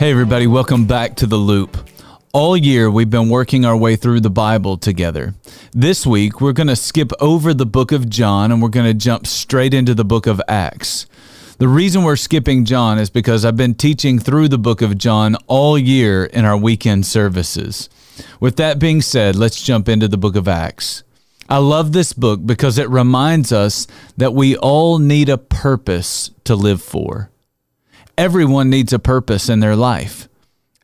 Hey, everybody, welcome back to The Loop. All year, we've been working our way through the Bible together. This week, we're going to skip over the book of John and we're going to jump straight into the book of Acts. The reason we're skipping John is because I've been teaching through the book of John all year in our weekend services. With that being said, let's jump into the book of Acts. I love this book because it reminds us that we all need a purpose to live for. Everyone needs a purpose in their life.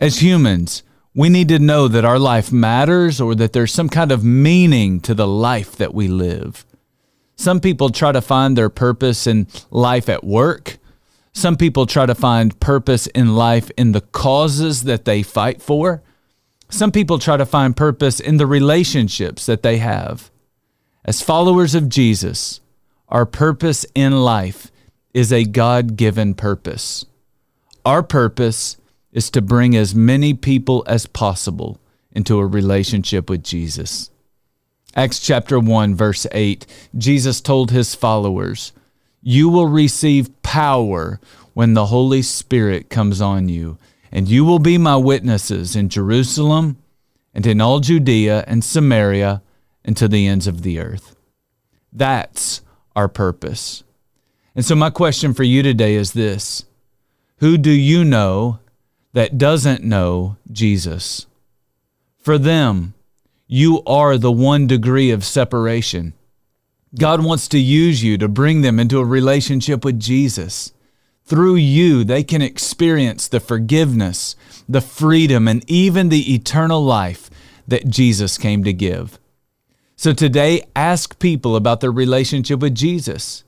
As humans, we need to know that our life matters or that there's some kind of meaning to the life that we live. Some people try to find their purpose in life at work. Some people try to find purpose in life in the causes that they fight for. Some people try to find purpose in the relationships that they have. As followers of Jesus, our purpose in life is a God given purpose. Our purpose is to bring as many people as possible into a relationship with Jesus. Acts chapter 1, verse 8, Jesus told his followers, You will receive power when the Holy Spirit comes on you, and you will be my witnesses in Jerusalem and in all Judea and Samaria and to the ends of the earth. That's our purpose. And so, my question for you today is this who do you know that doesn't know Jesus? For them, you are the one degree of separation. God wants to use you to bring them into a relationship with Jesus. Through you, they can experience the forgiveness, the freedom, and even the eternal life that Jesus came to give. So today, ask people about their relationship with Jesus.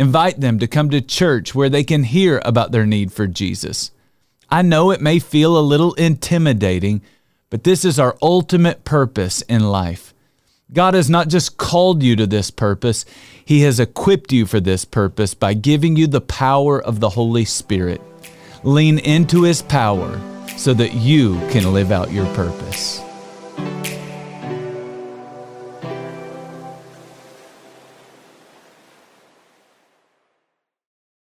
Invite them to come to church where they can hear about their need for Jesus. I know it may feel a little intimidating, but this is our ultimate purpose in life. God has not just called you to this purpose, He has equipped you for this purpose by giving you the power of the Holy Spirit. Lean into His power so that you can live out your purpose.